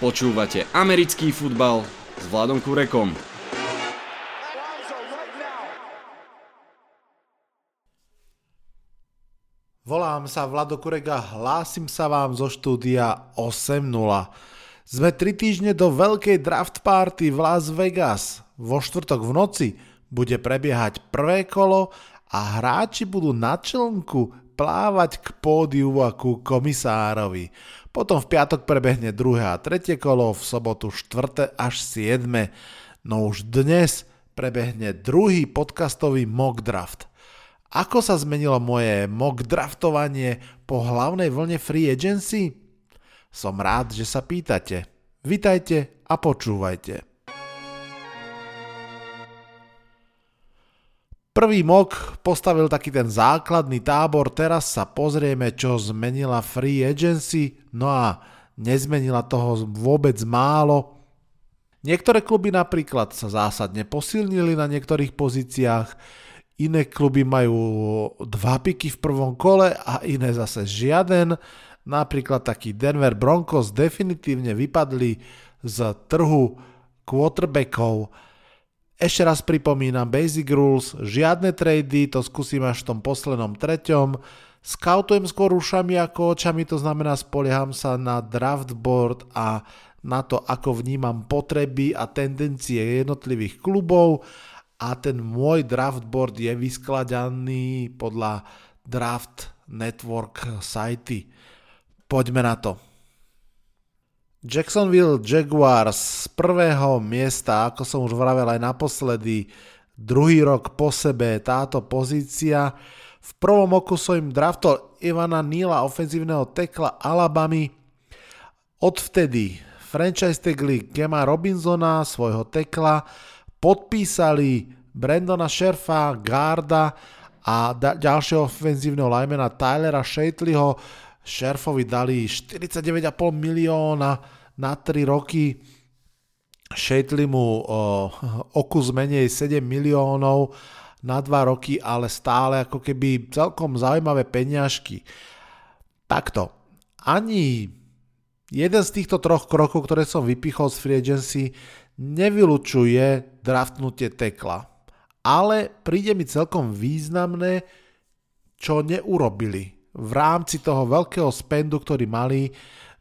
Počúvate americký futbal s Vladom Kurekom. Volám sa Vlado Kurek a hlásim sa vám zo štúdia 8.0. Sme tri týždne do veľkej draft party v Las Vegas. Vo štvrtok v noci bude prebiehať prvé kolo a hráči budú na člnku plávať k pódiu a ku komisárovi. Potom v piatok prebehne druhé a tretie kolo, v sobotu 4. až 7. No už dnes prebehne druhý podcastový mock draft. Ako sa zmenilo moje mock draftovanie po hlavnej vlne free agency? Som rád, že sa pýtate. Vitajte a počúvajte. Prvý mok postavil taký ten základný tábor, teraz sa pozrieme, čo zmenila Free Agency, no a nezmenila toho vôbec málo. Niektoré kluby napríklad sa zásadne posilnili na niektorých pozíciách, iné kluby majú dva piky v prvom kole a iné zase žiaden. Napríklad taký Denver Broncos definitívne vypadli z trhu quarterbackov ešte raz pripomínam Basic Rules, žiadne trady, to skúsim až v tom poslednom treťom. Scoutujem skôr ušami ako očami, to znamená spolieham sa na draft board a na to, ako vnímam potreby a tendencie jednotlivých klubov a ten môj draft board je vyskladaný podľa Draft Network sajty. Poďme na to. Jacksonville Jaguars z prvého miesta, ako som už vravel aj naposledy, druhý rok po sebe táto pozícia. V prvom oku som im draftol Ivana Nila, ofenzívneho tekla Alabamy. Odvtedy franchise tagli Gema Robinsona, svojho tekla, podpísali Brandona Sherfa, Garda a ďalšieho ofenzívneho linemana Tylera Shatleyho, Šerfovi dali 49,5 milióna na 3 roky, Šejtli mu o, kus menej 7 miliónov na 2 roky, ale stále ako keby celkom zaujímavé peňažky. Takto, ani jeden z týchto troch krokov, ktoré som vypichol z free agency, nevylučuje draftnutie tekla. Ale príde mi celkom významné, čo neurobili v rámci toho veľkého spendu, ktorý mali,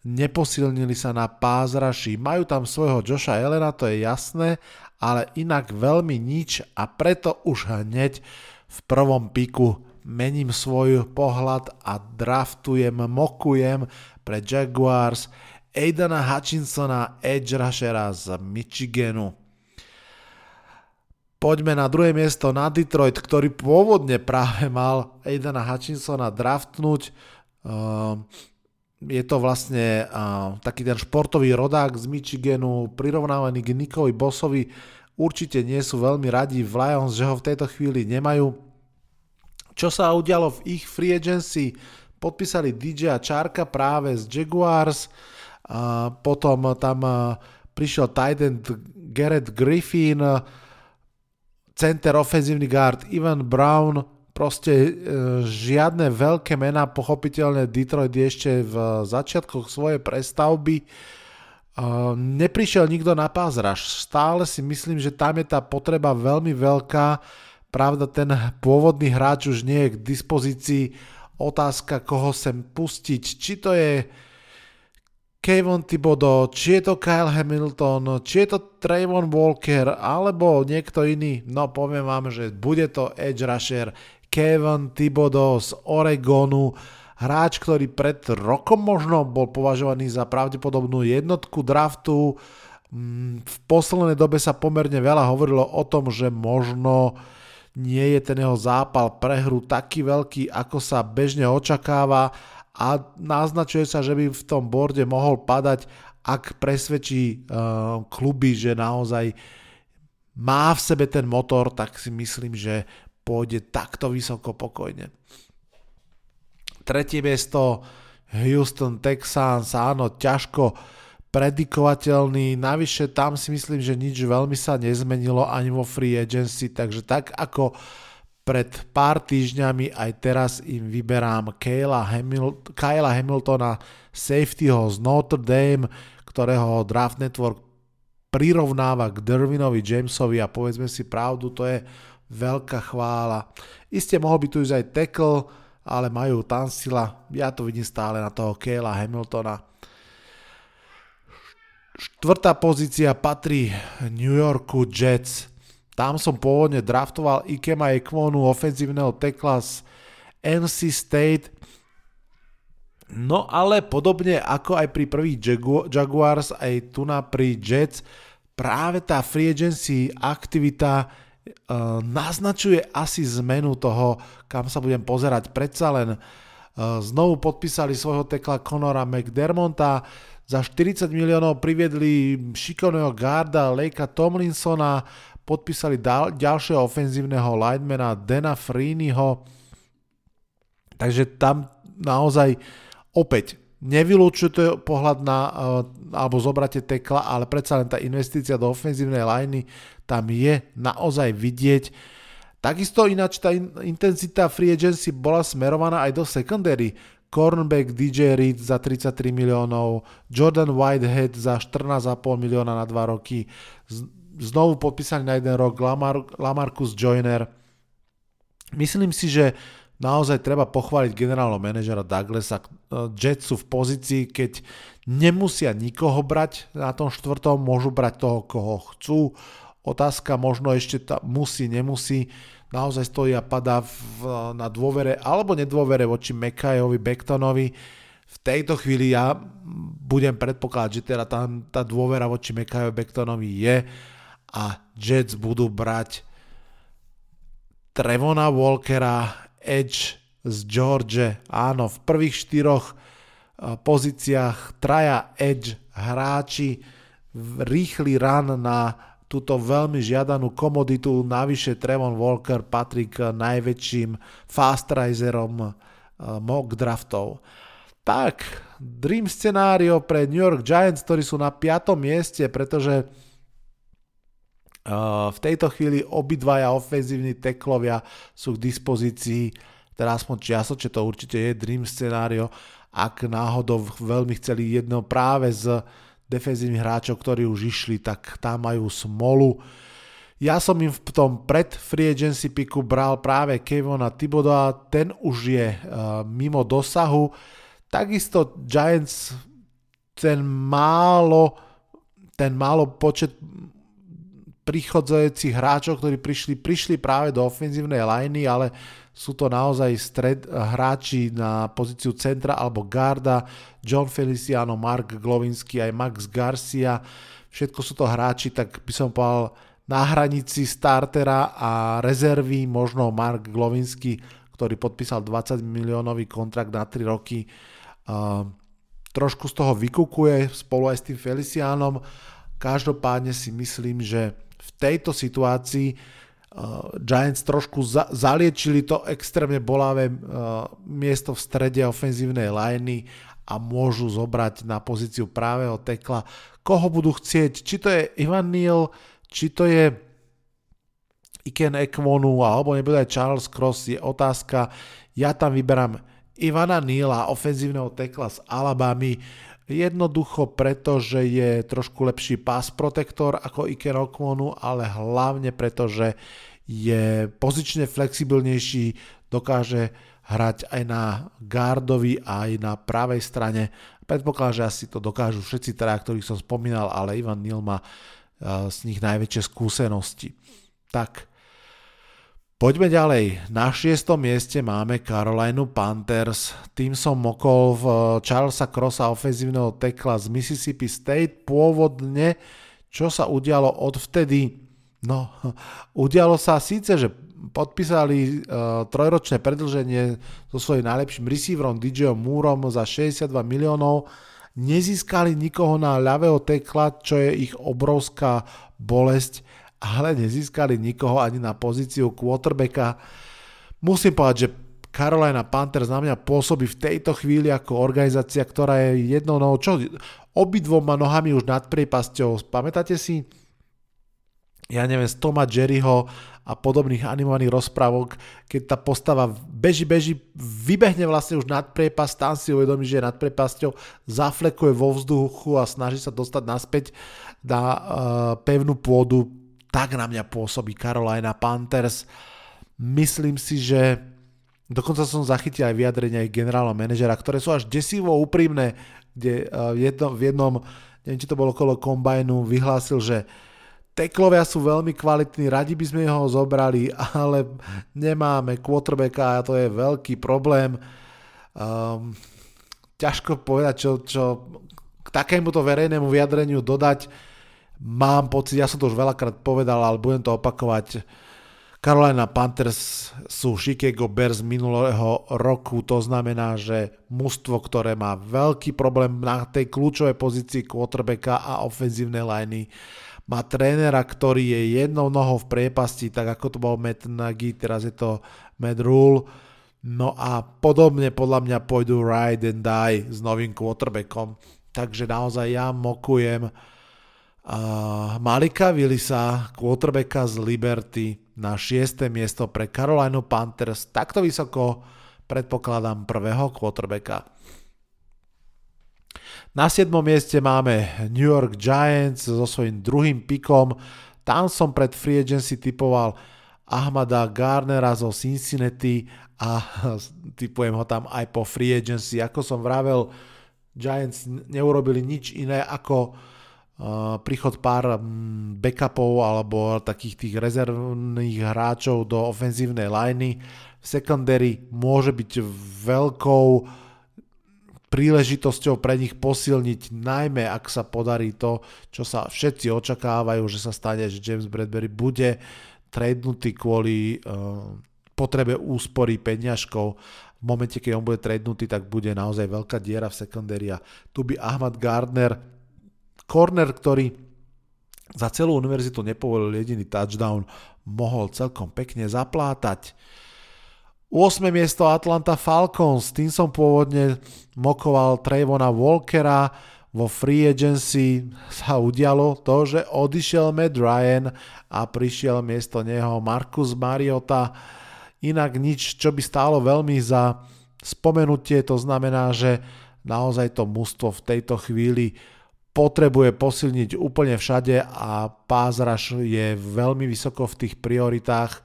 neposilnili sa na pázraši. Majú tam svojho Joša Elena, to je jasné, ale inak veľmi nič a preto už hneď v prvom piku mením svoj pohľad a draftujem, mokujem pre Jaguars Aidana Hutchinsona, edge rushera z Michiganu. Poďme na druhé miesto na Detroit, ktorý pôvodne práve mal Aidana Hutchinsona draftnúť. Uh, je to vlastne taký ten športový rodák z Michiganu, prirovnávaný k Nikovi Bossovi. Určite nie sú veľmi radi v Lions, že ho v tejto chvíli nemajú. Čo sa udialo v ich free agency? Podpísali DJ Čárka práve z Jaguars, potom tam prišiel tight end Garrett Griffin, center ofenzívny guard Ivan Brown, proste e, žiadne veľké mená, pochopiteľne Detroit ešte v začiatkoch svojej prestavby. E, neprišiel nikto na pázraž, stále si myslím, že tam je tá potreba veľmi veľká, pravda ten pôvodný hráč už nie je k dispozícii, otázka koho sem pustiť, či to je Kevin Thibodeau, či je to Kyle Hamilton, či je to Trayvon Walker, alebo niekto iný. No poviem vám, že bude to Edge Rusher Kevin Thibodeau z Oregonu, hráč, ktorý pred rokom možno bol považovaný za pravdepodobnú jednotku draftu. Mm, v poslednej dobe sa pomerne veľa hovorilo o tom, že možno nie je ten jeho zápal pre hru taký veľký, ako sa bežne očakáva a naznačuje sa, že by v tom borde mohol padať, ak presvedčí uh, kluby, že naozaj má v sebe ten motor, tak si myslím, že pôjde takto vysoko pokojne. Tretie miesto Houston Texans, áno, ťažko predikovateľný, navyše tam si myslím, že nič veľmi sa nezmenilo ani vo free agency, takže tak ako uh, pred pár týždňami aj teraz im vyberám Kyla, Hamil- Kyla Hamiltona, safetyho z Notre Dame, ktorého Draft Network prirovnáva k Dervinovi Jamesovi a povedzme si pravdu, to je veľká chvála. Isté mohol by tu ísť aj tackle, ale majú Tansila, ja to vidím stále na toho Kayla Hamiltona. Štvrtá pozícia patrí New Yorku Jets. Tam som pôvodne draftoval Ikema Ekwonu, ofenzívneho tekla z NC State. No ale podobne ako aj pri prvých Jaguars, aj tu na pri Jets, práve tá free agency aktivita uh, naznačuje asi zmenu toho, kam sa budem pozerať. Predsa len uh, znovu podpísali svojho tekla Conora McDermonta, za 40 miliónov priviedli šikovného garda Lakea Tomlinsona, podpísali dal, ďalšieho ofenzívneho linemana Dana Freeneyho. Takže tam naozaj opäť nevylúčuje pohľad na, eh, alebo zobrate tekla, ale predsa len tá investícia do ofenzívnej liney tam je naozaj vidieť. Takisto ináč tá intenzita free agency bola smerovaná aj do secondary. Cornback DJ Reed za 33 miliónov, Jordan Whitehead za 14,5 milióna na 2 roky, znovu podpísaný na jeden rok Lamar, Lamarcus Joyner. Myslím si, že naozaj treba pochváliť generálneho manažera Douglasa. Jets sú v pozícii, keď nemusia nikoho brať na tom štvrtom, môžu brať toho, koho chcú. Otázka možno ešte tá musí, nemusí naozaj stojí a padá v, na dôvere alebo nedôvere voči Mekajovi, Bektonovi. V tejto chvíli ja budem predpokladať, že teda tá, tá dôvera voči Mekajovi, Bektonovi je a Jets budú brať Trevona Walkera, Edge z George. Áno, v prvých štyroch pozíciách traja Edge hráči, rýchly run na túto veľmi žiadanú komoditu. Navyše Trevon Walker patrí k najväčším fast eh, mock draftov. Tak, dream scenário pre New York Giants, ktorí sú na 5. mieste, pretože v tejto chvíli obidvaja ofenzívni teklovia sú k dispozícii, teda aspoň čiasočne to určite je dream scenário, ak náhodou veľmi chceli jedno práve z defenzívnych hráčov, ktorí už išli, tak tam majú smolu. Ja som im v tom pred free agency piku bral práve Kevona Thibodeau, ten už je uh, mimo dosahu. Takisto Giants ten málo, ten málo počet prichodzajúcich hráčov, ktorí prišli, prišli práve do ofenzívnej liney, ale sú to naozaj stred hráči na pozíciu centra alebo garda, John Feliciano, Mark Glovinsky, aj Max Garcia, všetko sú to hráči, tak by som povedal na hranici startera a rezervy, možno Mark Glovinsky, ktorý podpísal 20 miliónový kontrakt na 3 roky, uh, trošku z toho vykukuje spolu aj s tým Felicianom. Každopádne si myslím, že v tejto situácii uh, Giants trošku za, zaliečili to extrémne bolavé uh, miesto v strede ofenzívnej liney a môžu zobrať na pozíciu právého tekla, koho budú chcieť, či to je Ivan Neal, či to je Iken Ekvonu alebo nebude aj Charles Cross, je otázka. Ja tam vyberám Ivana Neala, ofenzívneho tekla z Alabamy, Jednoducho preto, že je trošku lepší pass protektor ako Iker Okmonu, ale hlavne preto, že je pozične flexibilnejší, dokáže hrať aj na gardovi, aj na pravej strane. Predpokladám, že asi to dokážu všetci teda, ktorých som spomínal, ale Ivan Nil má z nich najväčšie skúsenosti. Tak, Poďme ďalej. Na šiestom mieste máme Carolina Panthers. Tým som mokol v eh, Charlesa Crossa, ofenzívneho tekla z Mississippi State. Pôvodne, čo sa udialo odvtedy? No, udialo sa síce, že podpísali uh, trojročné predlženie so svojím najlepším receiverom DJom Moorom za 62 miliónov. Nezískali nikoho na ľavého tekla, čo je ich obrovská bolesť ale nezískali nikoho ani na pozíciu quarterbacka. Musím povedať, že Carolina Panthers na mňa pôsobí v tejto chvíli ako organizácia, ktorá je jednou nohou, čo obidvoma nohami už nad priepasťou. Pamätáte si ja neviem, z Toma Jerryho a podobných animovaných rozprávok, keď tá postava beží, beží, vybehne vlastne už nad priepas, tam si uvedomí, že je nad priepasťou, zaflekuje vo vzduchu a snaží sa dostať naspäť na uh, pevnú pôdu, tak na mňa pôsobí Carolina Panthers. Myslím si, že dokonca som zachytil aj vyjadrenia ich generálneho manažera, ktoré sú až desivo úprimné, kde jedno, v jednom, neviem, či to bolo okolo kombajnu, vyhlásil, že Teklovia sú veľmi kvalitní, radi by sme ho zobrali, ale nemáme quarterbacka a to je veľký problém. Um, ťažko povedať, čo, čo k takémuto verejnému vyjadreniu dodať. Mám pocit, ja som to už veľakrát povedal, ale budem to opakovať. Carolina Panthers sú Chicago Bears minulého roku, to znamená, že mužstvo, ktoré má veľký problém na tej kľúčovej pozícii quarterbacka a ofenzívnej liney, má trénera, ktorý je jednou nohou v priepasti, tak ako to bol Matt Nagy, teraz je to Matt Rule. No a podobne podľa mňa pôjdu ride and die s novým quarterbackom. Takže naozaj ja mokujem Malika Willisa, quarterbacka z Liberty na 6. miesto pre Carolina Panthers. Takto vysoko predpokladám prvého quarterbacka. Na 7. mieste máme New York Giants so svojím druhým pikom. Tam som pred free agency typoval Ahmada Garnera zo Cincinnati a typujem ho tam aj po free agency. Ako som vravel, Giants neurobili nič iné ako príchod pár um, backupov alebo takých tých rezervných hráčov do ofenzívnej liney. Secondary môže byť veľkou príležitosťou pre nich posilniť, najmä ak sa podarí to, čo sa všetci očakávajú, že sa stane, že James Bradbury bude tradenutý kvôli uh, potrebe úspory peňažkov. V momente, keď on bude tradenutý, tak bude naozaj veľká diera v secondary a tu by Ahmad Gardner, corner, ktorý za celú univerzitu nepovolil jediný touchdown, mohol celkom pekne zaplátať. 8. miesto Atlanta Falcons, tým som pôvodne mokoval Trayvona Walkera, vo free agency sa udialo to, že odišiel Matt Ryan a prišiel miesto neho Marcus Mariota. Inak nič, čo by stálo veľmi za spomenutie, to znamená, že naozaj to mužstvo v tejto chvíli potrebuje posilniť úplne všade a pázraž je veľmi vysoko v tých prioritách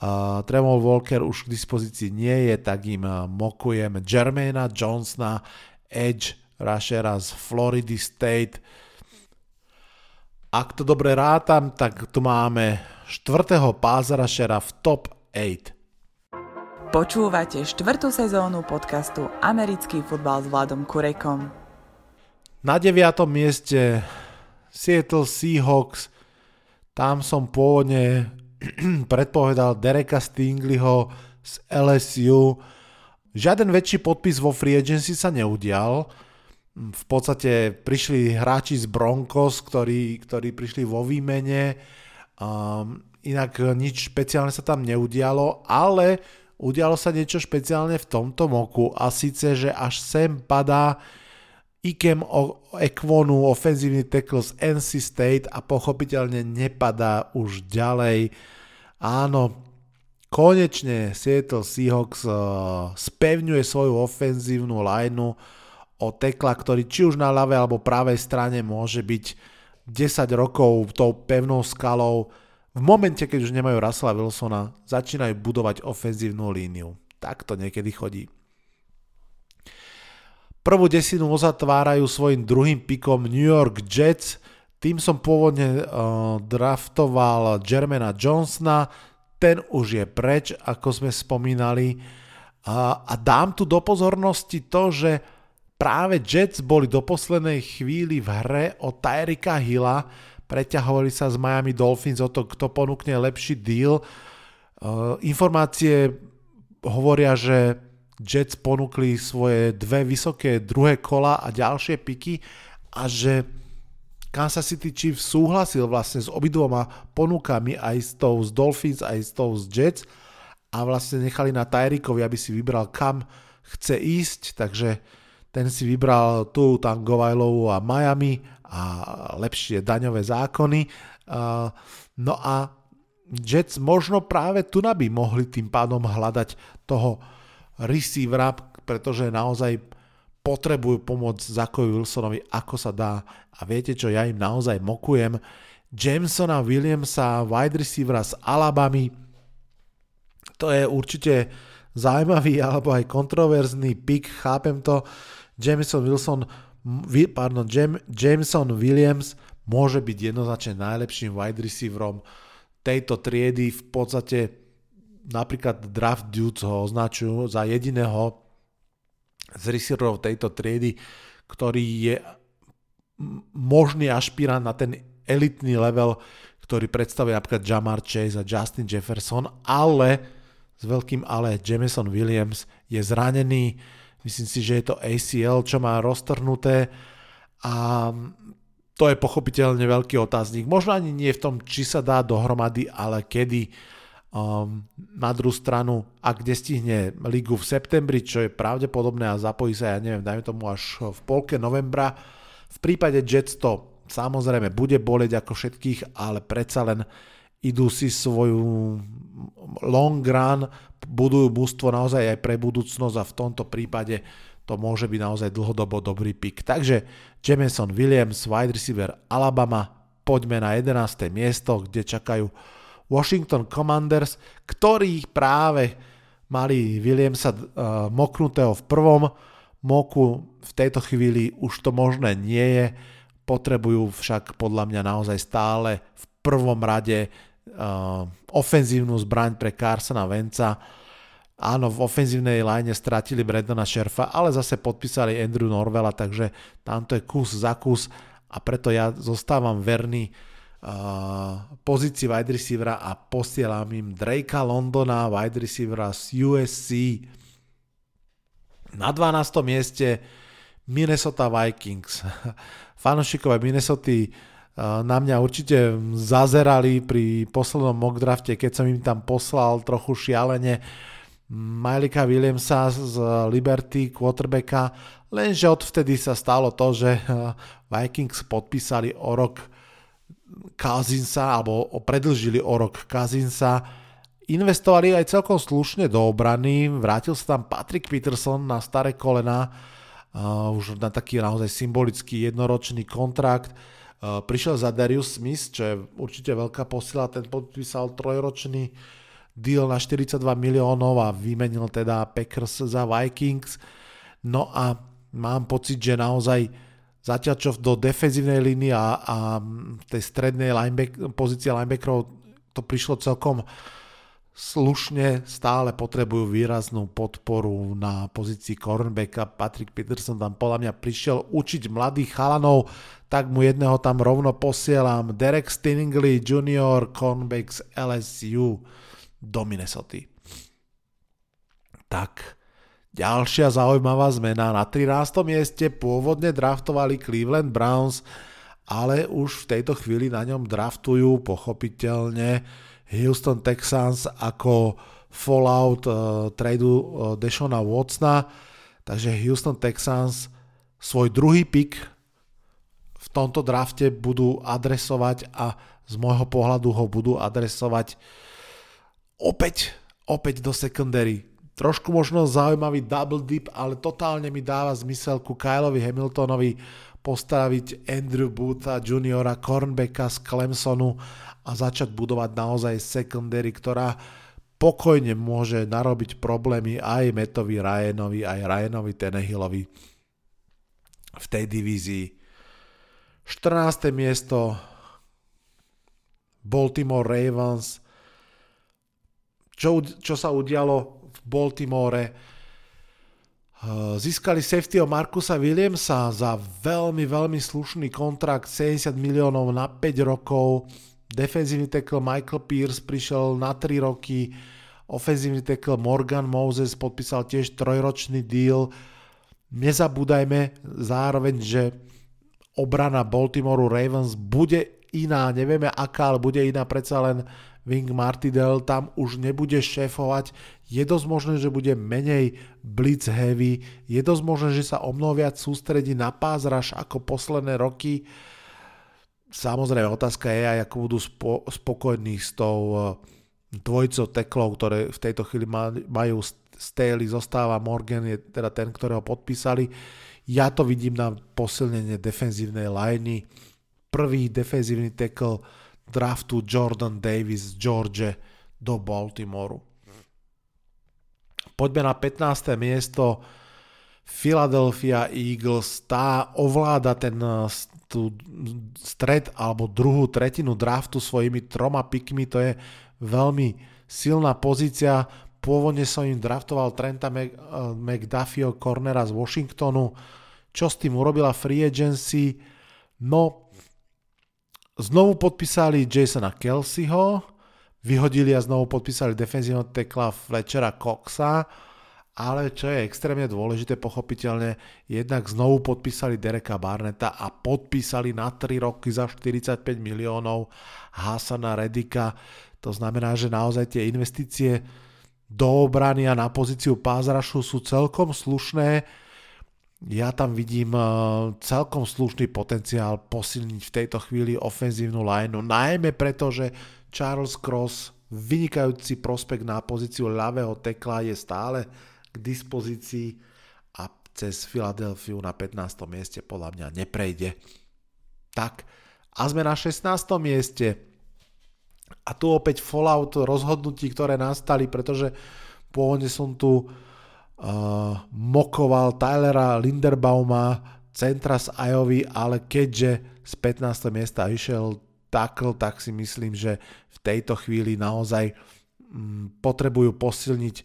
Uh, Tremor Walker už k dispozícii nie je, tak im mokujem Jermaina Johnsona, Edge rushera z Florida State. Ak to dobre rátam, tak tu máme štvrtého rushera v top 8. Počúvate štvrtú sezónu podcastu Americký futbal s Vladom Kurekom. Na deviatom mieste Seattle Seahawks. Tam som pôvodne predpovedal Dereka Stingleyho z LSU. Žiaden väčší podpis vo free agency sa neudial. V podstate prišli hráči z Broncos, ktorí, ktorí prišli vo výmene. Um, inak nič špeciálne sa tam neudialo, ale udialo sa niečo špeciálne v tomto moku a síce, že až sem padá Ikem Ekwonu, ofenzívny tackle z NC State a pochopiteľne nepadá už ďalej. Áno, konečne Seattle Seahawks uh, spevňuje svoju ofenzívnu lineu o tekla, ktorý či už na ľavej alebo pravej strane môže byť 10 rokov tou pevnou skalou. V momente, keď už nemajú Russella Wilsona, začínajú budovať ofenzívnu líniu. Tak to niekedy chodí. Prvú desinu uzatvárajú svojim druhým pikom New York Jets. Tým som pôvodne uh, draftoval Jermana Johnsona, ten už je preč, ako sme spomínali. A, a dám tu do pozornosti to, že práve Jets boli do poslednej chvíli v hre o Tyrika Hilla, preťahovali sa z Miami Dolphins o to, kto ponúkne lepší deal. Uh, informácie hovoria, že Jets ponúkli svoje dve vysoké druhé kola a ďalšie piky a že Kansas City Chiefs súhlasil vlastne s obidvoma ponukami aj s tou z Dolphins, aj s tou z Jets a vlastne nechali na Tyrikovi, aby si vybral kam chce ísť, takže ten si vybral tu Tangovajlovu a Miami a lepšie daňové zákony. No a Jets možno práve tu by mohli tým pádom hľadať toho receivera, pretože naozaj potrebujú pomôcť Zakovi Wilsonovi, ako sa dá. A viete čo, ja im naozaj mokujem. Jamesona Williamsa, wide receivera z Alabamy, to je určite zaujímavý alebo aj kontroverzný pick, chápem to. Jameson Wilson, pardon, Jameson Williams môže byť jednoznačne najlepším wide receiverom tejto triedy. V podstate napríklad Draft Dudes ho označujú za jediného z receiverov tejto triedy, ktorý je možný ašpirant na ten elitný level, ktorý predstavuje napríklad Jamar Chase a Justin Jefferson, ale s veľkým ale Jameson Williams je zranený, myslím si, že je to ACL, čo má roztrhnuté a to je pochopiteľne veľký otáznik. Možno ani nie v tom, či sa dá dohromady, ale kedy. Um, na druhú stranu, ak nestihne ligu v septembri, čo je pravdepodobné a zapojí sa, ja neviem, dajme tomu až v polke novembra, v prípade Jets to samozrejme bude boleť ako všetkých, ale predsa len idú si svoju long run, budujú mústvo naozaj aj pre budúcnosť a v tomto prípade to môže byť naozaj dlhodobo dobrý pick. Takže Jameson Williams, wide receiver Alabama, poďme na 11. miesto, kde čakajú Washington Commanders, ktorí práve mali Williamsa uh, moknutého v prvom moku, v tejto chvíli už to možné nie je, potrebujú však podľa mňa naozaj stále v prvom rade uh, ofenzívnu zbraň pre Carsona Venca. Áno, v ofenzívnej line stratili Brandona Šerfa, ale zase podpísali Andrew Norvela, takže tamto je kus za kus a preto ja zostávam verný pozícii wide receivera a posielam im Drakea Londona, wide receivera z USC. Na 12. mieste Minnesota Vikings. Fanošikové Minnesota na mňa určite zazerali pri poslednom mock drafte, keď som im tam poslal trochu šialene Milika Williamsa z Liberty quarterbacka, lenže odvtedy sa stalo to, že Vikings podpísali o rok Kazinsa, alebo predlžili o rok Kazinsa, investovali aj celkom slušne do obrany, vrátil sa tam Patrick Peterson na staré kolena, uh, už na taký naozaj symbolický jednoročný kontrakt, uh, prišiel za Darius Smith, čo je určite veľká posila, ten podpísal trojročný deal na 42 miliónov a vymenil teda Packers za Vikings. No a mám pocit, že naozaj Zatiaľ čo do defenzívnej línie a, a tej strednej lineback, pozície linebackerov to prišlo celkom slušne, stále potrebujú výraznú podporu na pozícii cornerbacka. Patrick Peterson tam podľa mňa prišiel učiť mladých chalanov, tak mu jedného tam rovno posielam. Derek Stingley Jr. cornerback LSU do Minnesota. Tak, Ďalšia zaujímavá zmena. Na 13. mieste pôvodne draftovali Cleveland Browns, ale už v tejto chvíli na ňom draftujú pochopiteľne Houston Texans ako fallout uh, tradu uh, Deshona Watsona. Takže Houston Texans svoj druhý pick v tomto drafte budú adresovať a z môjho pohľadu ho budú adresovať opäť, opäť do secondary Trošku možno zaujímavý double dip, ale totálne mi dáva zmysel ku Kyleovi Hamiltonovi postaviť Andrew Bootha juniora cornbacka z Clemsonu a začať budovať naozaj secondary, ktorá pokojne môže narobiť problémy aj Metovi Ryanovi, aj Ryanovi Tenehillovi v tej divízii. 14. miesto Baltimore Ravens. Čo, čo sa udialo v Baltimore. Získali safety o Markusa Williamsa za veľmi, veľmi slušný kontrakt 70 miliónov na 5 rokov. Defenzívny tackle Michael Pierce prišiel na 3 roky. Ofenzívny tackle Morgan Moses podpísal tiež trojročný deal. Nezabúdajme zároveň, že obrana Baltimore Ravens bude iná, nevieme aká, ale bude iná predsa len Wing Martidel tam už nebude šéfovať, je dosť možné, že bude menej blitz heavy, je dosť možné, že sa o mnoho viac sústredí na pázraž ako posledné roky. samozrejme otázka je aj, ako budú spo, spokojní s tou uh, dvojicou teklov, ktoré v tejto chvíli majú Staley, zostáva Morgan, je teda ten, ktorého podpísali. Ja to vidím na posilnenie defenzívnej liney. Prvý defenzívny tackle draftu Jordan Davis z George do Baltimoru. Poďme na 15. miesto Philadelphia Eagles. Tá ovláda ten tú stred alebo druhú tretinu draftu svojimi troma pikmi. To je veľmi silná pozícia. Pôvodne som im draftoval Trenta McDuffieho cornera z Washingtonu. Čo s tým urobila free agency? No, znovu podpísali Jasona Kelseyho, vyhodili a znovu podpísali defenzívneho tekla Fletchera Coxa, ale čo je extrémne dôležité, pochopiteľne, jednak znovu podpísali Dereka Barneta a podpísali na 3 roky za 45 miliónov Hasana Redika. To znamená, že naozaj tie investície do obrany a na pozíciu pázrašu sú celkom slušné. Ja tam vidím eh, celkom slušný potenciál posilniť v tejto chvíli ofenzívnu lineu, najmä preto, že Charles Cross, vynikajúci prospekt na pozíciu ľavého tekla, je stále k dispozícii a cez Filadelfiu na 15. mieste podľa mňa neprejde. Tak, a sme na 16. mieste. A tu opäť fallout rozhodnutí, ktoré nastali, pretože pôvodne som tu uh, mokoval Tylera Linderbauma, centra z Iowa, ale keďže z 15. miesta išiel tackle, tak si myslím, že v tejto chvíli naozaj mm, potrebujú posilniť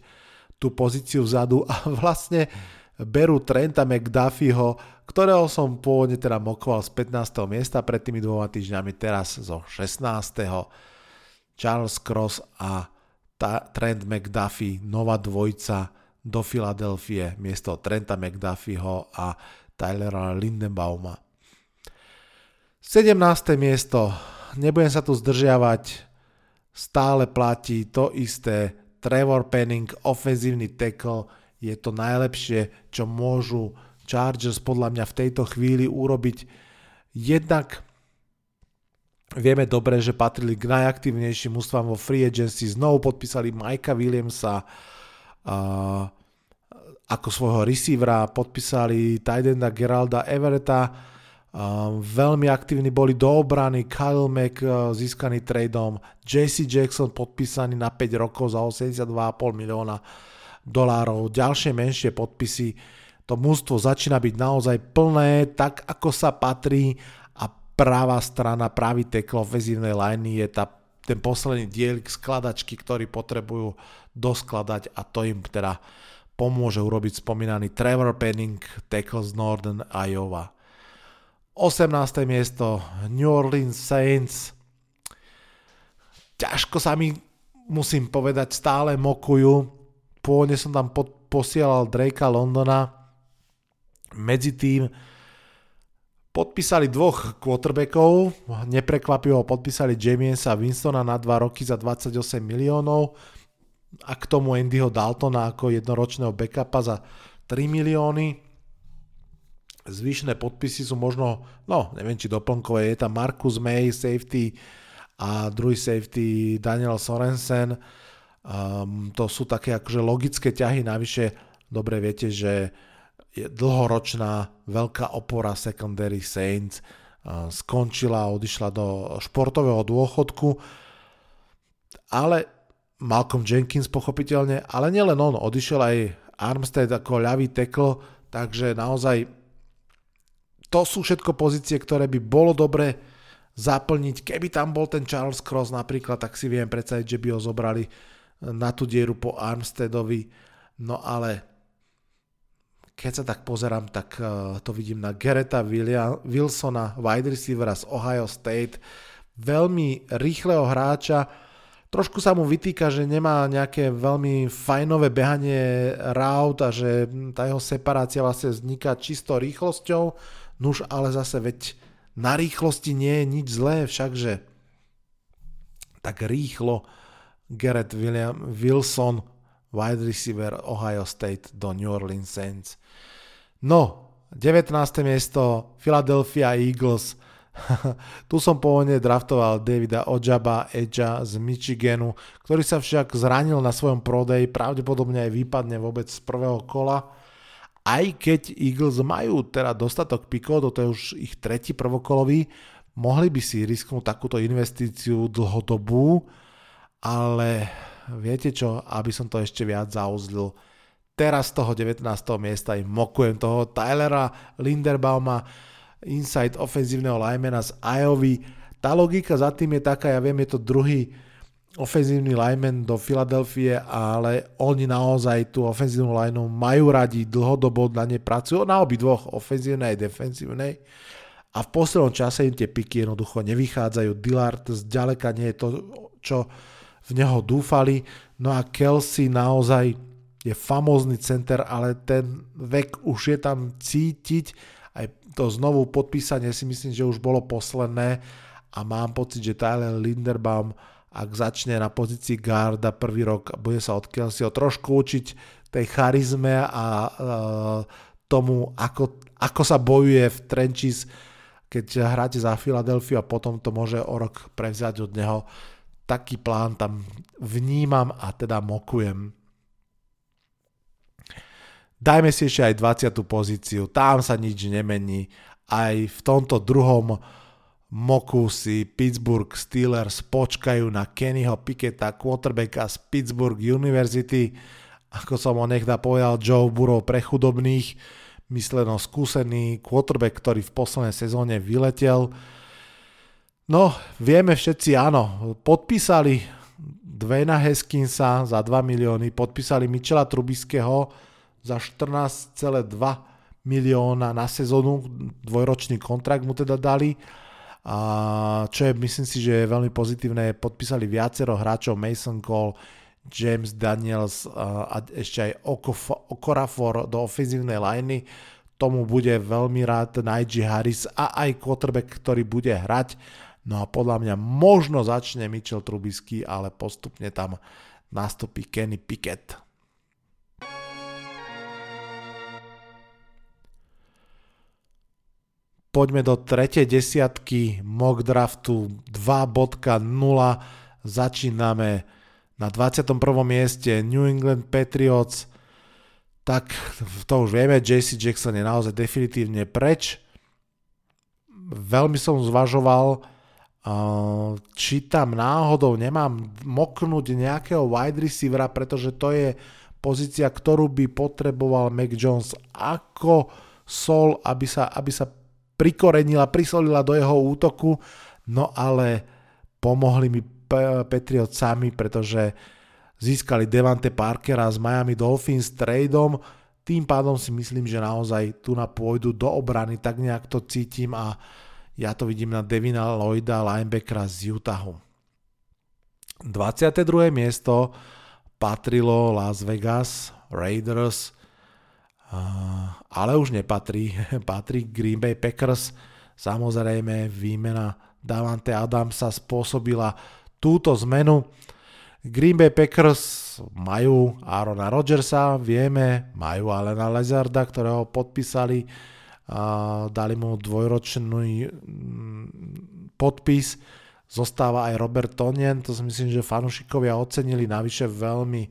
tú pozíciu vzadu a vlastne berú Trenta McDuffieho, ktorého som pôvodne teda mokoval z 15. miesta pred tými dvoma týždňami, teraz zo 16. Charles Cross a Trent McDuffie, nová dvojca do Filadelfie miesto Trenta McDuffieho a Tylera Lindenbauma. 17. miesto, nebudem sa tu zdržiavať, stále platí to isté, Trevor Penning, ofenzívny tackle, je to najlepšie, čo môžu Chargers podľa mňa v tejto chvíli urobiť. Jednak vieme dobre, že patrili k najaktívnejším ústvam vo free agency, znovu podpísali Mikea Williamsa uh, ako svojho receivera, podpísali Tidenda Geralda Everetta, veľmi aktívni boli do obrany, Kyle Mack uh, získaný tradeom, JC Jackson podpísaný na 5 rokov za 82,5 milióna dolárov, ďalšie menšie podpisy. To mústvo začína byť naozaj plné, tak ako sa patrí. A pravá strana, pravý teklo ofenzívnej liney je tá, ten posledný dielik skladačky, ktorý potrebujú doskladať a to im teda pomôže urobiť spomínaný Trevor Penning, tackle z Northern Iowa. 18. miesto New Orleans Saints. Ťažko sa mi, musím povedať, stále mokujú. Pôvodne som tam pod, posielal Drakea Londona. Medzi tým podpísali dvoch quarterbackov. Neprekvapivo podpísali Jamiesa Winstona na 2 roky za 28 miliónov a k tomu Andyho Daltona ako jednoročného backupa za 3 milióny. Zvyšné podpisy sú možno, no neviem či doplnkové, je tam Marcus May, safety a druhý safety Daniel Sorensen. Um, to sú také akože logické ťahy, navyše dobre viete, že je dlhoročná veľká opora secondary Saints uh, skončila odišla do športového dôchodku, ale Malcolm Jenkins pochopiteľne, ale nielen on, odišiel aj Armstead ako ľavý tekl, takže naozaj to sú všetko pozície, ktoré by bolo dobre zaplniť. Keby tam bol ten Charles Cross napríklad, tak si viem predstaviť, že by ho zobrali na tú dieru po Armsteadovi. No ale keď sa tak pozerám, tak uh, to vidím na Gereta Wilsona, wide receivera z Ohio State, veľmi rýchleho hráča, trošku sa mu vytýka, že nemá nejaké veľmi fajnové behanie route a že tá jeho separácia vlastne vzniká čisto rýchlosťou, Nuž ale zase veď na rýchlosti nie je nič zlé, všakže tak rýchlo Garrett William, Wilson, wide receiver Ohio State do New Orleans Saints. No, 19. miesto Philadelphia Eagles. tu som pôvodne draftoval Davida Ojaba Edja z Michiganu, ktorý sa však zranil na svojom prodeji, pravdepodobne aj vypadne vôbec z prvého kola. Aj keď Eagles majú teda dostatok pikov, toto je už ich tretí prvokolový, mohli by si risknúť takúto investíciu dlhodobú, ale viete čo, aby som to ešte viac zauzlil, teraz z toho 19. miesta im mokujem toho Tylera Linderbauma, inside ofenzívneho linemana z Iowa. Tá logika za tým je taká, ja viem, je to druhý ofenzívny lineman do Filadelfie, ale oni naozaj tú ofenzívnu lineu majú radi, dlhodobo na ne pracujú, na obi dvoch, ofenzívnej aj defenzívnej. A v poslednom čase im tie piky jednoducho nevychádzajú. Dillard zďaleka nie je to, čo v neho dúfali. No a Kelsey naozaj je famózny center, ale ten vek už je tam cítiť aj to znovu podpísanie si myslím, že už bolo posledné a mám pocit, že Tyler Linderbaum ak začne na pozícii garda prvý rok bude sa od Kelseyho trošku učiť tej charizme a uh, tomu, ako, ako sa bojuje v Trenčis, keď hráte za Filadelfiu a potom to môže o rok prevziať od neho. Taký plán tam vnímam a teda mokujem. Dajme si ešte aj 20. pozíciu, tam sa nič nemení. Aj v tomto druhom moku si Pittsburgh Steelers počkajú na Kennyho Picketa, quarterbacka z Pittsburgh University. Ako som ho nechda povedal, Joe Burrow pre chudobných, mysleno skúsený quarterback, ktorý v poslednej sezóne vyletel. No, vieme všetci, áno, podpísali Dwayna Heskinsa za 2 milióny, podpísali Michela Trubiského, za 14,2 milióna na sezónu, dvojročný kontrakt mu teda dali. A čo je, myslím si, že je veľmi pozitívne, podpísali viacero hráčov, Mason Cole, James Daniels a ešte aj Okorafor do ofenzívnej liney. Tomu bude veľmi rád Najee Harris a aj quarterback, ktorý bude hrať. No a podľa mňa možno začne Mitchell Trubisky, ale postupne tam nastupí Kenny Pickett. Poďme do tretej desiatky mock draftu 2.0. Začíname na 21. mieste New England Patriots. Tak to už vieme, JC Jackson je naozaj definitívne preč. Veľmi som zvažoval, či tam náhodou nemám moknúť nejakého wide receivera, pretože to je pozícia, ktorú by potreboval Mac Jones ako sol, aby sa, aby sa prikorenila, prisolila do jeho útoku, no ale pomohli mi Patriot sami, pretože získali Devante Parkera z Miami Dolphins tradeom, tým pádom si myslím, že naozaj tu na pôjdu do obrany, tak nejak to cítim a ja to vidím na Devina Lloyda, linebackera z Utahu. 22. miesto patrilo Las Vegas Raiders, ale už nepatrí. Patrí Green Bay Packers. Samozrejme výmena Davante Adamsa spôsobila túto zmenu. Green Bay Packers majú Arona Rodgersa, vieme, majú Alena Lezarda, ktorého podpísali, dali mu dvojročný mm, podpis. Zostáva aj Robert Tonien, to si myslím, že fanúšikovia ocenili, navyše veľmi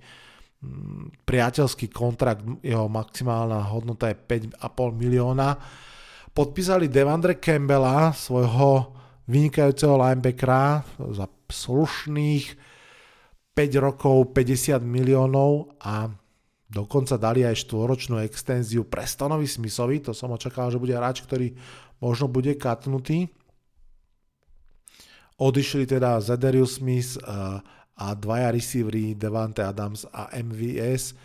priateľský kontrakt, jeho maximálna hodnota je 5,5 milióna. Podpísali Devandre Campbella, svojho vynikajúceho linebackera za slušných 5 rokov 50 miliónov a dokonca dali aj štvoročnú extenziu Prestonovi Smithovi, to som očakával, že bude hráč, ktorý možno bude katnutý. Odišli teda Zederius Smith, a dvaja receivery Devante Adams a MVS.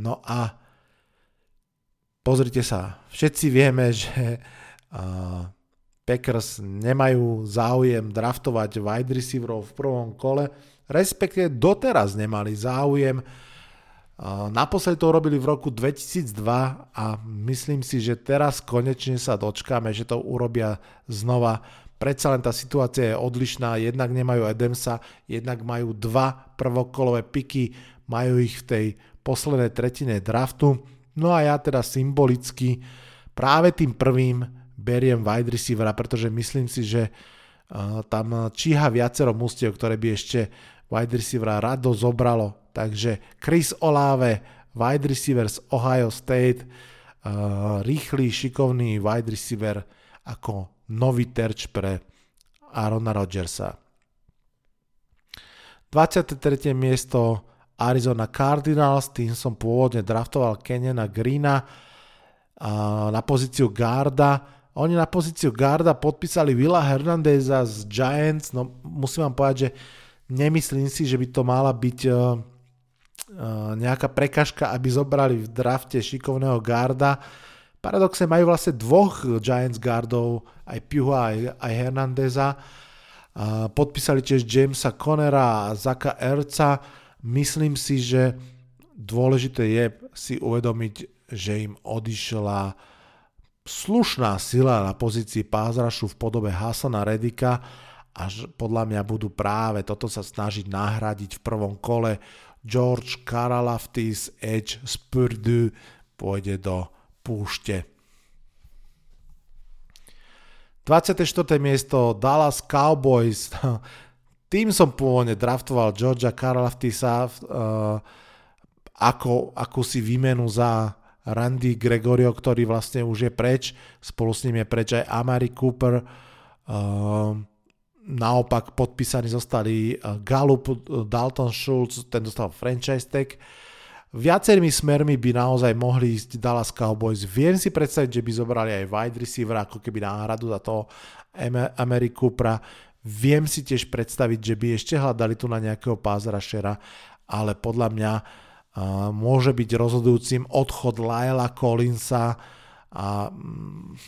No a pozrite sa, všetci vieme, že Packers nemajú záujem draftovať wide receiverov v prvom kole, respektíve doteraz nemali záujem. Naposledy to urobili v roku 2002 a myslím si, že teraz konečne sa dočkáme, že to urobia znova predsa len tá situácia je odlišná, jednak nemajú Edemsa, jednak majú dva prvokolové piky, majú ich v tej poslednej tretine draftu, no a ja teda symbolicky práve tým prvým beriem wide receivera, pretože myslím si, že tam číha viacero mústiev, ktoré by ešte wide receivera rado zobralo. Takže Chris Olave, wide receiver z Ohio State, rýchly, šikovný wide receiver ako nový terč pre Arona Rodgersa. 23. miesto Arizona Cardinals, tým som pôvodne draftoval Kenyana Greena na pozíciu garda. Oni na pozíciu garda podpísali Villa Hernandeza z Giants, no musím vám povedať, že nemyslím si, že by to mala byť uh, uh, nejaká prekažka, aby zobrali v drafte šikovného garda. Paradoxe majú vlastne dvoch Giants guardov, aj Piuha, aj, aj Hernandeza. Podpísali tiež Jamesa Conera a Zaka Erca. Myslím si, že dôležité je si uvedomiť, že im odišla slušná sila na pozícii pázrašu v podobe Hasana Redika a podľa mňa budú práve toto sa snažiť nahradiť v prvom kole. George Karalaftis, Edge z Purdue pôjde do púšte. 24. miesto Dallas Cowboys. Tým som pôvodne draftoval Georgia Karalaftisa uh, ako, ako si výmenu za Randy Gregorio, ktorý vlastne už je preč, spolu s ním je preč aj Amari Cooper, uh, naopak podpísaní zostali uh, Gallup, uh, Dalton Schultz, ten dostal franchise tag. Viacerými smermi by naozaj mohli ísť Dallas Cowboys. Viem si predstaviť, že by zobrali aj wide receiver, ako keby náhradu za toho Amari Coopera. Viem si tiež predstaviť, že by ešte hľadali tu na nejakého rushera, ale podľa mňa môže byť rozhodujúcim odchod Laela Collinsa a mm,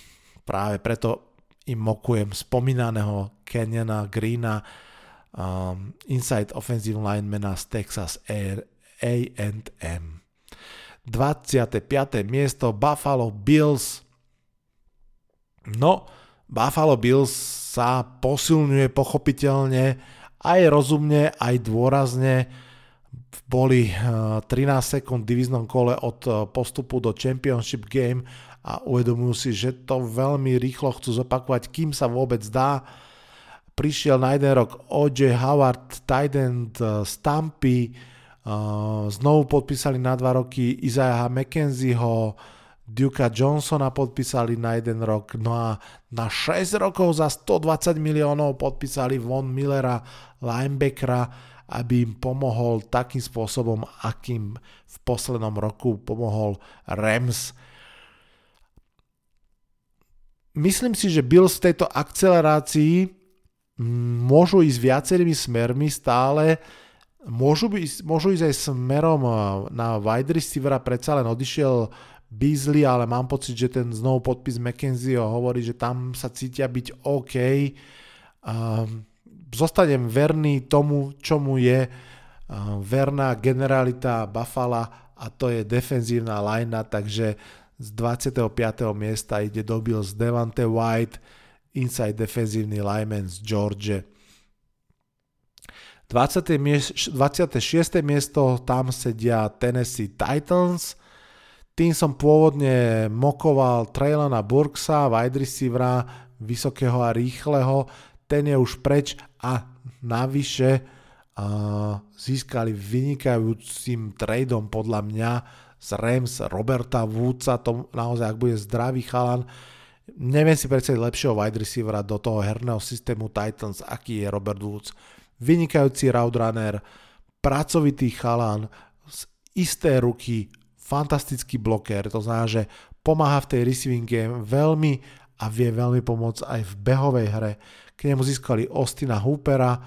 práve preto im mokujem spomínaného Kenyana Greena, um, inside offensive linemana z Texas Air A&M. 25. miesto Buffalo Bills. No, Buffalo Bills sa posilňuje pochopiteľne aj rozumne, aj dôrazne boli 13 eh, sekúnd v divíznom kole od eh, postupu do Championship Game a uvedomujú si, že to veľmi rýchlo chcú zopakovať, kým sa vôbec dá. Prišiel na jeden rok O.J. Howard, tight end eh, Stampy, znovu podpísali na dva roky Isaiah McKenzieho, Duka Johnsona podpísali na jeden rok, no a na 6 rokov za 120 miliónov podpísali Von Millera, linebackera, aby im pomohol takým spôsobom, akým v poslednom roku pomohol Rams. Myslím si, že Bills v tejto akcelerácii môžu ísť viacerými smermi stále, môžu, ísť, môžu ísť aj smerom na wide receivera, predsa len odišiel Beasley, ale mám pocit, že ten znovu podpis McKenzie hovorí, že tam sa cítia byť OK. Um, zostanem verný tomu, čomu je verná generalita Buffalo a to je defenzívna linea, takže z 25. miesta ide do Bills Devante White, inside defenzívny lineman z George. 20. 26. miesto, tam sedia Tennessee Titans. Tým som pôvodne mokoval Traylana Burksa, wide receivera, vysokého a rýchleho. Ten je už preč a navyše uh, získali vynikajúcim tradeom podľa mňa z Rams Roberta Woodsa, to naozaj ak bude zdravý chalan, neviem si predstaviť lepšieho wide receivera do toho herného systému Titans, aký je Robert Woods. Vynikajúci route runner, pracovitý chalan, z isté ruky, fantastický bloker, to znamená, že pomáha v tej receiving game veľmi a vie veľmi pomôcť aj v behovej hre. K nemu získali Ostina Hoopera,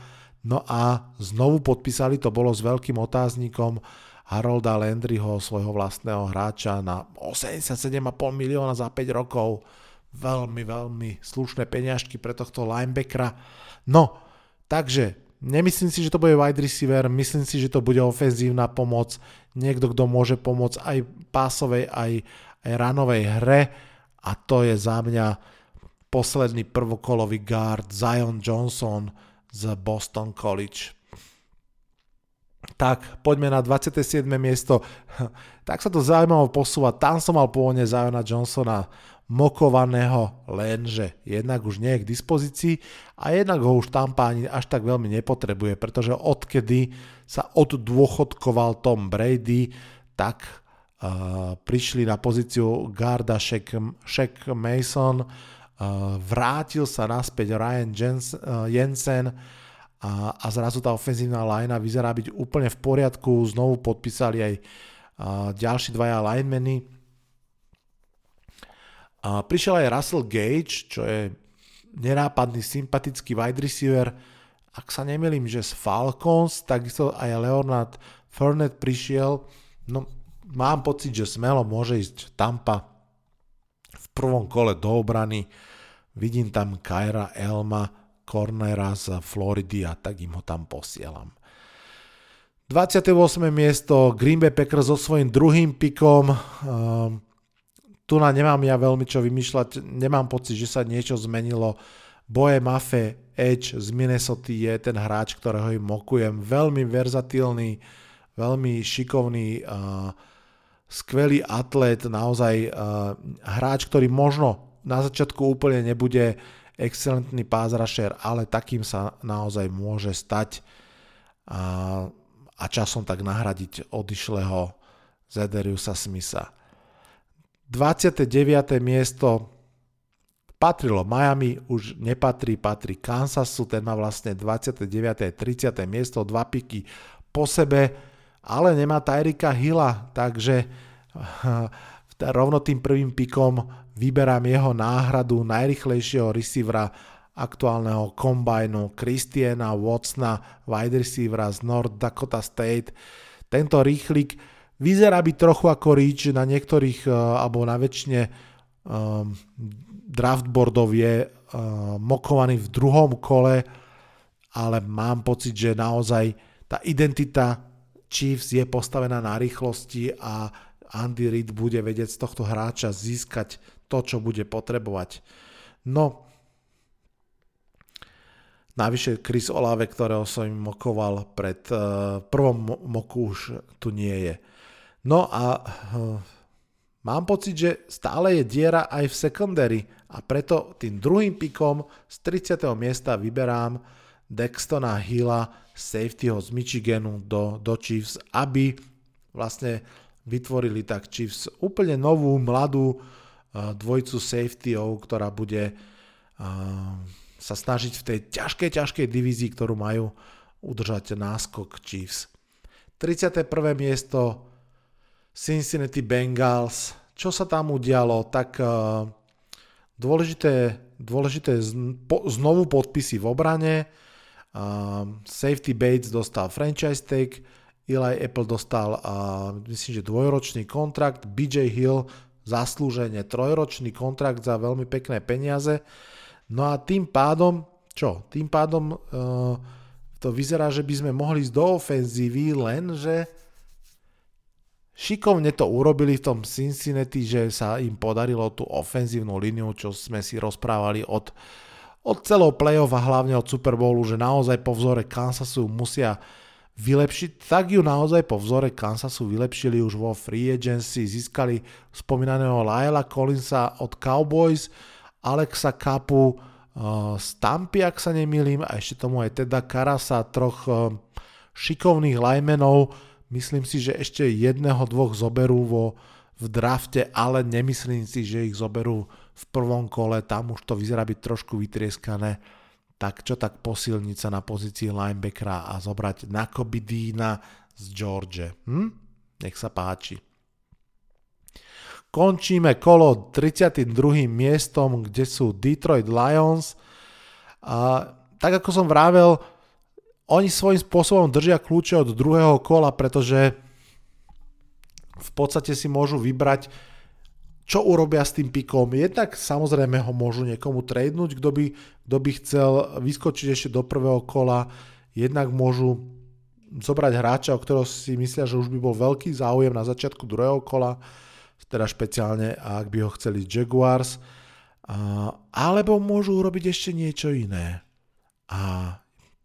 no a znovu podpísali, to bolo s veľkým otáznikom, Harolda Landryho, svojho vlastného hráča na 87,5 milióna za 5 rokov. Veľmi, veľmi slušné peňažky pre tohto linebackera. No, takže nemyslím si, že to bude wide receiver, myslím si, že to bude ofenzívna pomoc, niekto, kto môže pomôcť aj pásovej, aj, aj ranovej hre a to je za mňa posledný prvokolový guard Zion Johnson z Boston College. Tak, poďme na 27. miesto. Tak sa to zaujímavo posúva. Tam som mal pôvodne Ziona Johnsona. Mokovaného, lenže. Jednak už nie je k dispozícii a jednak ho už Tampa ani až tak veľmi nepotrebuje, pretože odkedy sa oddôchodkoval Tom Brady, tak uh, prišli na pozíciu Garda Shaq, Shaq Mason, uh, vrátil sa naspäť Ryan Jens, uh, Jensen a, a zrazu tá ofenzívna linea vyzerá byť úplne v poriadku, znovu podpísali aj uh, ďalší dvaja linemeny, a prišiel aj Russell Gage, čo je nenápadný, sympatický wide receiver, ak sa nemýlim, že z Falcons, takisto aj Leonard Fournette prišiel, no mám pocit, že smelo môže ísť Tampa v prvom kole do obrany, vidím tam Kyra Elma, cornera z Floridy a tak im ho tam posielam. 28. miesto Green Bay Packers so svojím druhým pikom. Um, tu na nemám ja veľmi čo vymýšľať, nemám pocit, že sa niečo zmenilo. Boje Mafe Edge z Minnesota je ten hráč, ktorého im mokujem. Veľmi verzatilný, veľmi šikovný, uh, skvelý atlet, naozaj uh, hráč, ktorý možno na začiatku úplne nebude excelentný pass ale takým sa naozaj môže stať a, a časom tak nahradiť odišlého Zederiusa Smitha. 29. miesto patrilo Miami, už nepatrí, patrí Kansasu, ten má vlastne 29. a 30. miesto, dva piky po sebe, ale nemá Tyrika Hilla, takže rovno tým prvým pikom vyberám jeho náhradu najrychlejšieho receivera aktuálneho kombajnu Christiana Watsona, wide receivera z North Dakota State. Tento rýchlik Vyzerá byť trochu ako Reach na niektorých, eh, alebo na väčšine um, draftboardov je uh, mokovaný v druhom kole, ale mám pocit, že naozaj tá identita Chiefs je postavená na rýchlosti a Andy Reid bude vedieť z tohto hráča získať to, čo bude potrebovať. No, Navyše Chris Olave, ktorého som im mokoval pred uh, prvom moku už tu nie je. No a uh, mám pocit, že stále je diera aj v secondary a preto tým druhým pikom z 30. miesta vyberám Dextona Hilla, safetyho z Michiganu do, do Chiefs, aby vlastne vytvorili tak Chiefs úplne novú, mladú uh, dvojcu safetyov, ktorá bude uh, sa snažiť v tej ťažkej, ťažkej divízii, ktorú majú udržať náskok Chiefs. 31. miesto Cincinnati Bengals, čo sa tam udialo, tak uh, dôležité, dôležité znovu podpisy v obrane, uh, Safety Bates dostal franchise tag, Eli Apple dostal uh, myslím, že dvojročný kontrakt, BJ Hill zaslúžene trojročný kontrakt za veľmi pekné peniaze. No a tým pádom, čo? Tým pádom to vyzerá, že by sme mohli ísť do ofenzívy, lenže Šikovne to urobili v tom Cincinnati, že sa im podarilo tú ofenzívnu líniu, čo sme si rozprávali od, od celého play-off a hlavne od Super Bowlu, že naozaj po vzore Kansasu musia vylepšiť, tak ju naozaj po vzore Kansasu vylepšili už vo free agency, získali spomínaného Laela Collinsa od Cowboys, Alexa Kapu z Tampy, ak sa nemýlim, a ešte tomu aj teda Karasa, troch uh, šikovných linemenov, Myslím si, že ešte jedného, dvoch zoberú vo, v drafte, ale nemyslím si, že ich zoberú v prvom kole, tam už to vyzerá byť trošku vytrieskané. Tak čo tak posilniť sa na pozícii linebackera a zobrať Nakobidína z George. Hm? Nech sa páči. Končíme kolo 32. miestom, kde sú Detroit Lions. A tak ako som vravel, oni svojím spôsobom držia kľúče od druhého kola, pretože v podstate si môžu vybrať, čo urobia s tým pikom. Jednak samozrejme ho môžu niekomu tradenúť, kto by, kto by chcel vyskočiť ešte do prvého kola. Jednak môžu zobrať hráča, o ktorého si myslia, že už by bol veľký záujem na začiatku druhého kola, teda špeciálne ak by ho chceli Jaguars, alebo môžu urobiť ešte niečo iné. A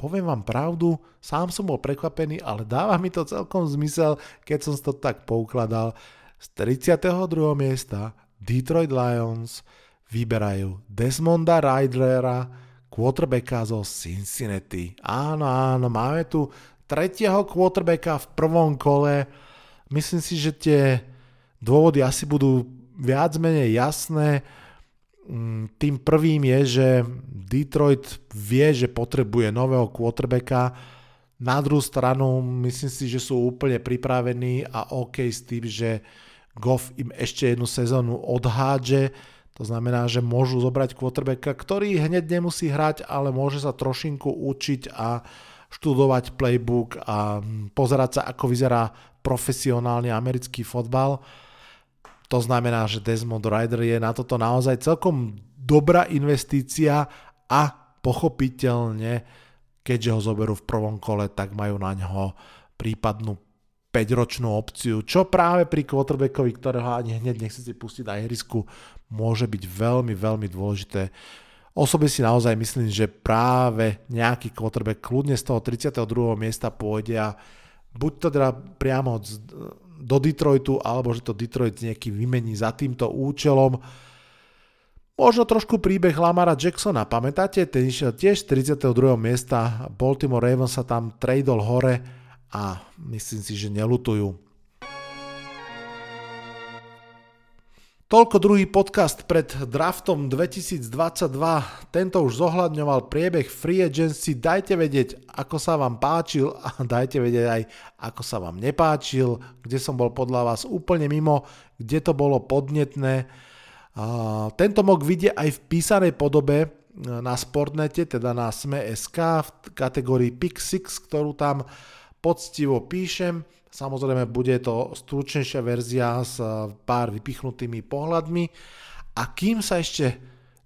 poviem vám pravdu, sám som bol prekvapený, ale dáva mi to celkom zmysel, keď som to tak poukladal. Z 32. miesta Detroit Lions vyberajú Desmonda Rydlera, quarterbacka zo Cincinnati. Áno, áno, máme tu tretieho quarterbacka v prvom kole. Myslím si, že tie dôvody asi budú viac menej jasné. Mm, tým prvým je, že Detroit vie, že potrebuje nového quarterbacka. Na druhú stranu myslím si, že sú úplne pripravení a OK s tým, že Goff im ešte jednu sezónu odhádže. To znamená, že môžu zobrať quarterbacka, ktorý hneď nemusí hrať, ale môže sa trošinku učiť a študovať playbook a pozerať sa, ako vyzerá profesionálny americký fotbal. To znamená, že Desmond Rider je na toto naozaj celkom dobrá investícia a pochopiteľne, keďže ho zoberú v prvom kole, tak majú na ňo prípadnú 5-ročnú opciu, čo práve pri quarterbackovi, ktorého ani hneď nechcete pustiť na ihrisku, môže byť veľmi, veľmi dôležité. Osobne si naozaj myslím, že práve nejaký quarterback kľudne z toho 32. miesta pôjde a buď to teda priamo do Detroitu, alebo že to Detroit nejaký vymení za týmto účelom. Možno trošku príbeh Lamara Jacksona, pamätáte? Ten išiel tiež z 32. miesta, Baltimore Ravens sa tam tradol hore a myslím si, že nelutujú. Toľko druhý podcast pred draftom 2022. Tento už zohľadňoval priebeh free agency. Dajte vedieť, ako sa vám páčil a dajte vedieť aj, ako sa vám nepáčil, kde som bol podľa vás úplne mimo, kde to bolo podnetné. Tento mok vidie aj v písanej podobe na Sportnete, teda na Sme.sk v kategórii Pick 6, ktorú tam poctivo píšem. Samozrejme, bude to stručnejšia verzia s eh, pár vypichnutými pohľadmi. A kým sa ešte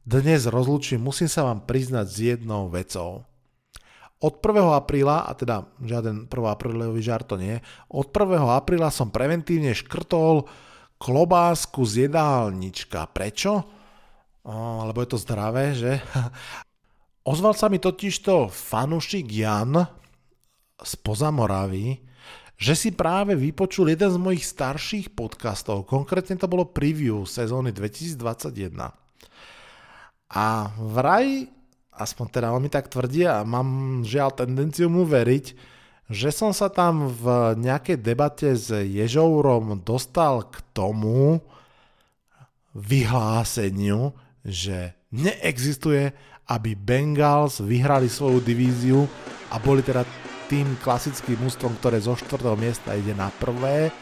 dnes rozlučím, musím sa vám priznať s jednou vecou. Od 1. apríla, a teda žiaden 1. aprílový žart to nie, od 1. apríla som preventívne škrtol klobásku z jedálnička. Prečo? O, lebo je to zdravé, že? Ozval sa mi totižto fanušik Jan z Pozamoravy, že si práve vypočul jeden z mojich starších podcastov, konkrétne to bolo preview sezóny 2021. A vraj, aspoň teda on mi tak tvrdí a mám žiaľ tendenciu mu veriť, že som sa tam v nejakej debate s Ježourom dostal k tomu vyhláseniu, že neexistuje, aby Bengals vyhrali svoju divíziu a boli teda tým klasickým ústvom, ktoré zo 4. miesta ide na prvé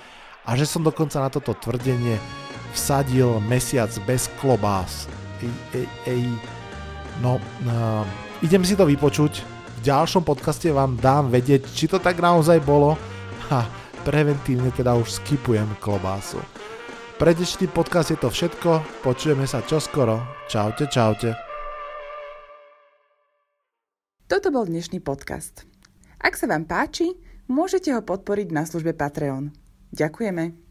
a že som dokonca na toto tvrdenie vsadil mesiac bez klobás. Ej, ej, ej. No, uh, idem si to vypočuť. V ďalšom podcaste vám dám vedieť, či to tak naozaj bolo a preventívne teda už skipujem klobásu. Pre dnešný podcast je to všetko, počujeme sa čoskoro. Čaute, čaute. Toto bol dnešný podcast. Ak sa vám páči, môžete ho podporiť na službe Patreon. Ďakujeme.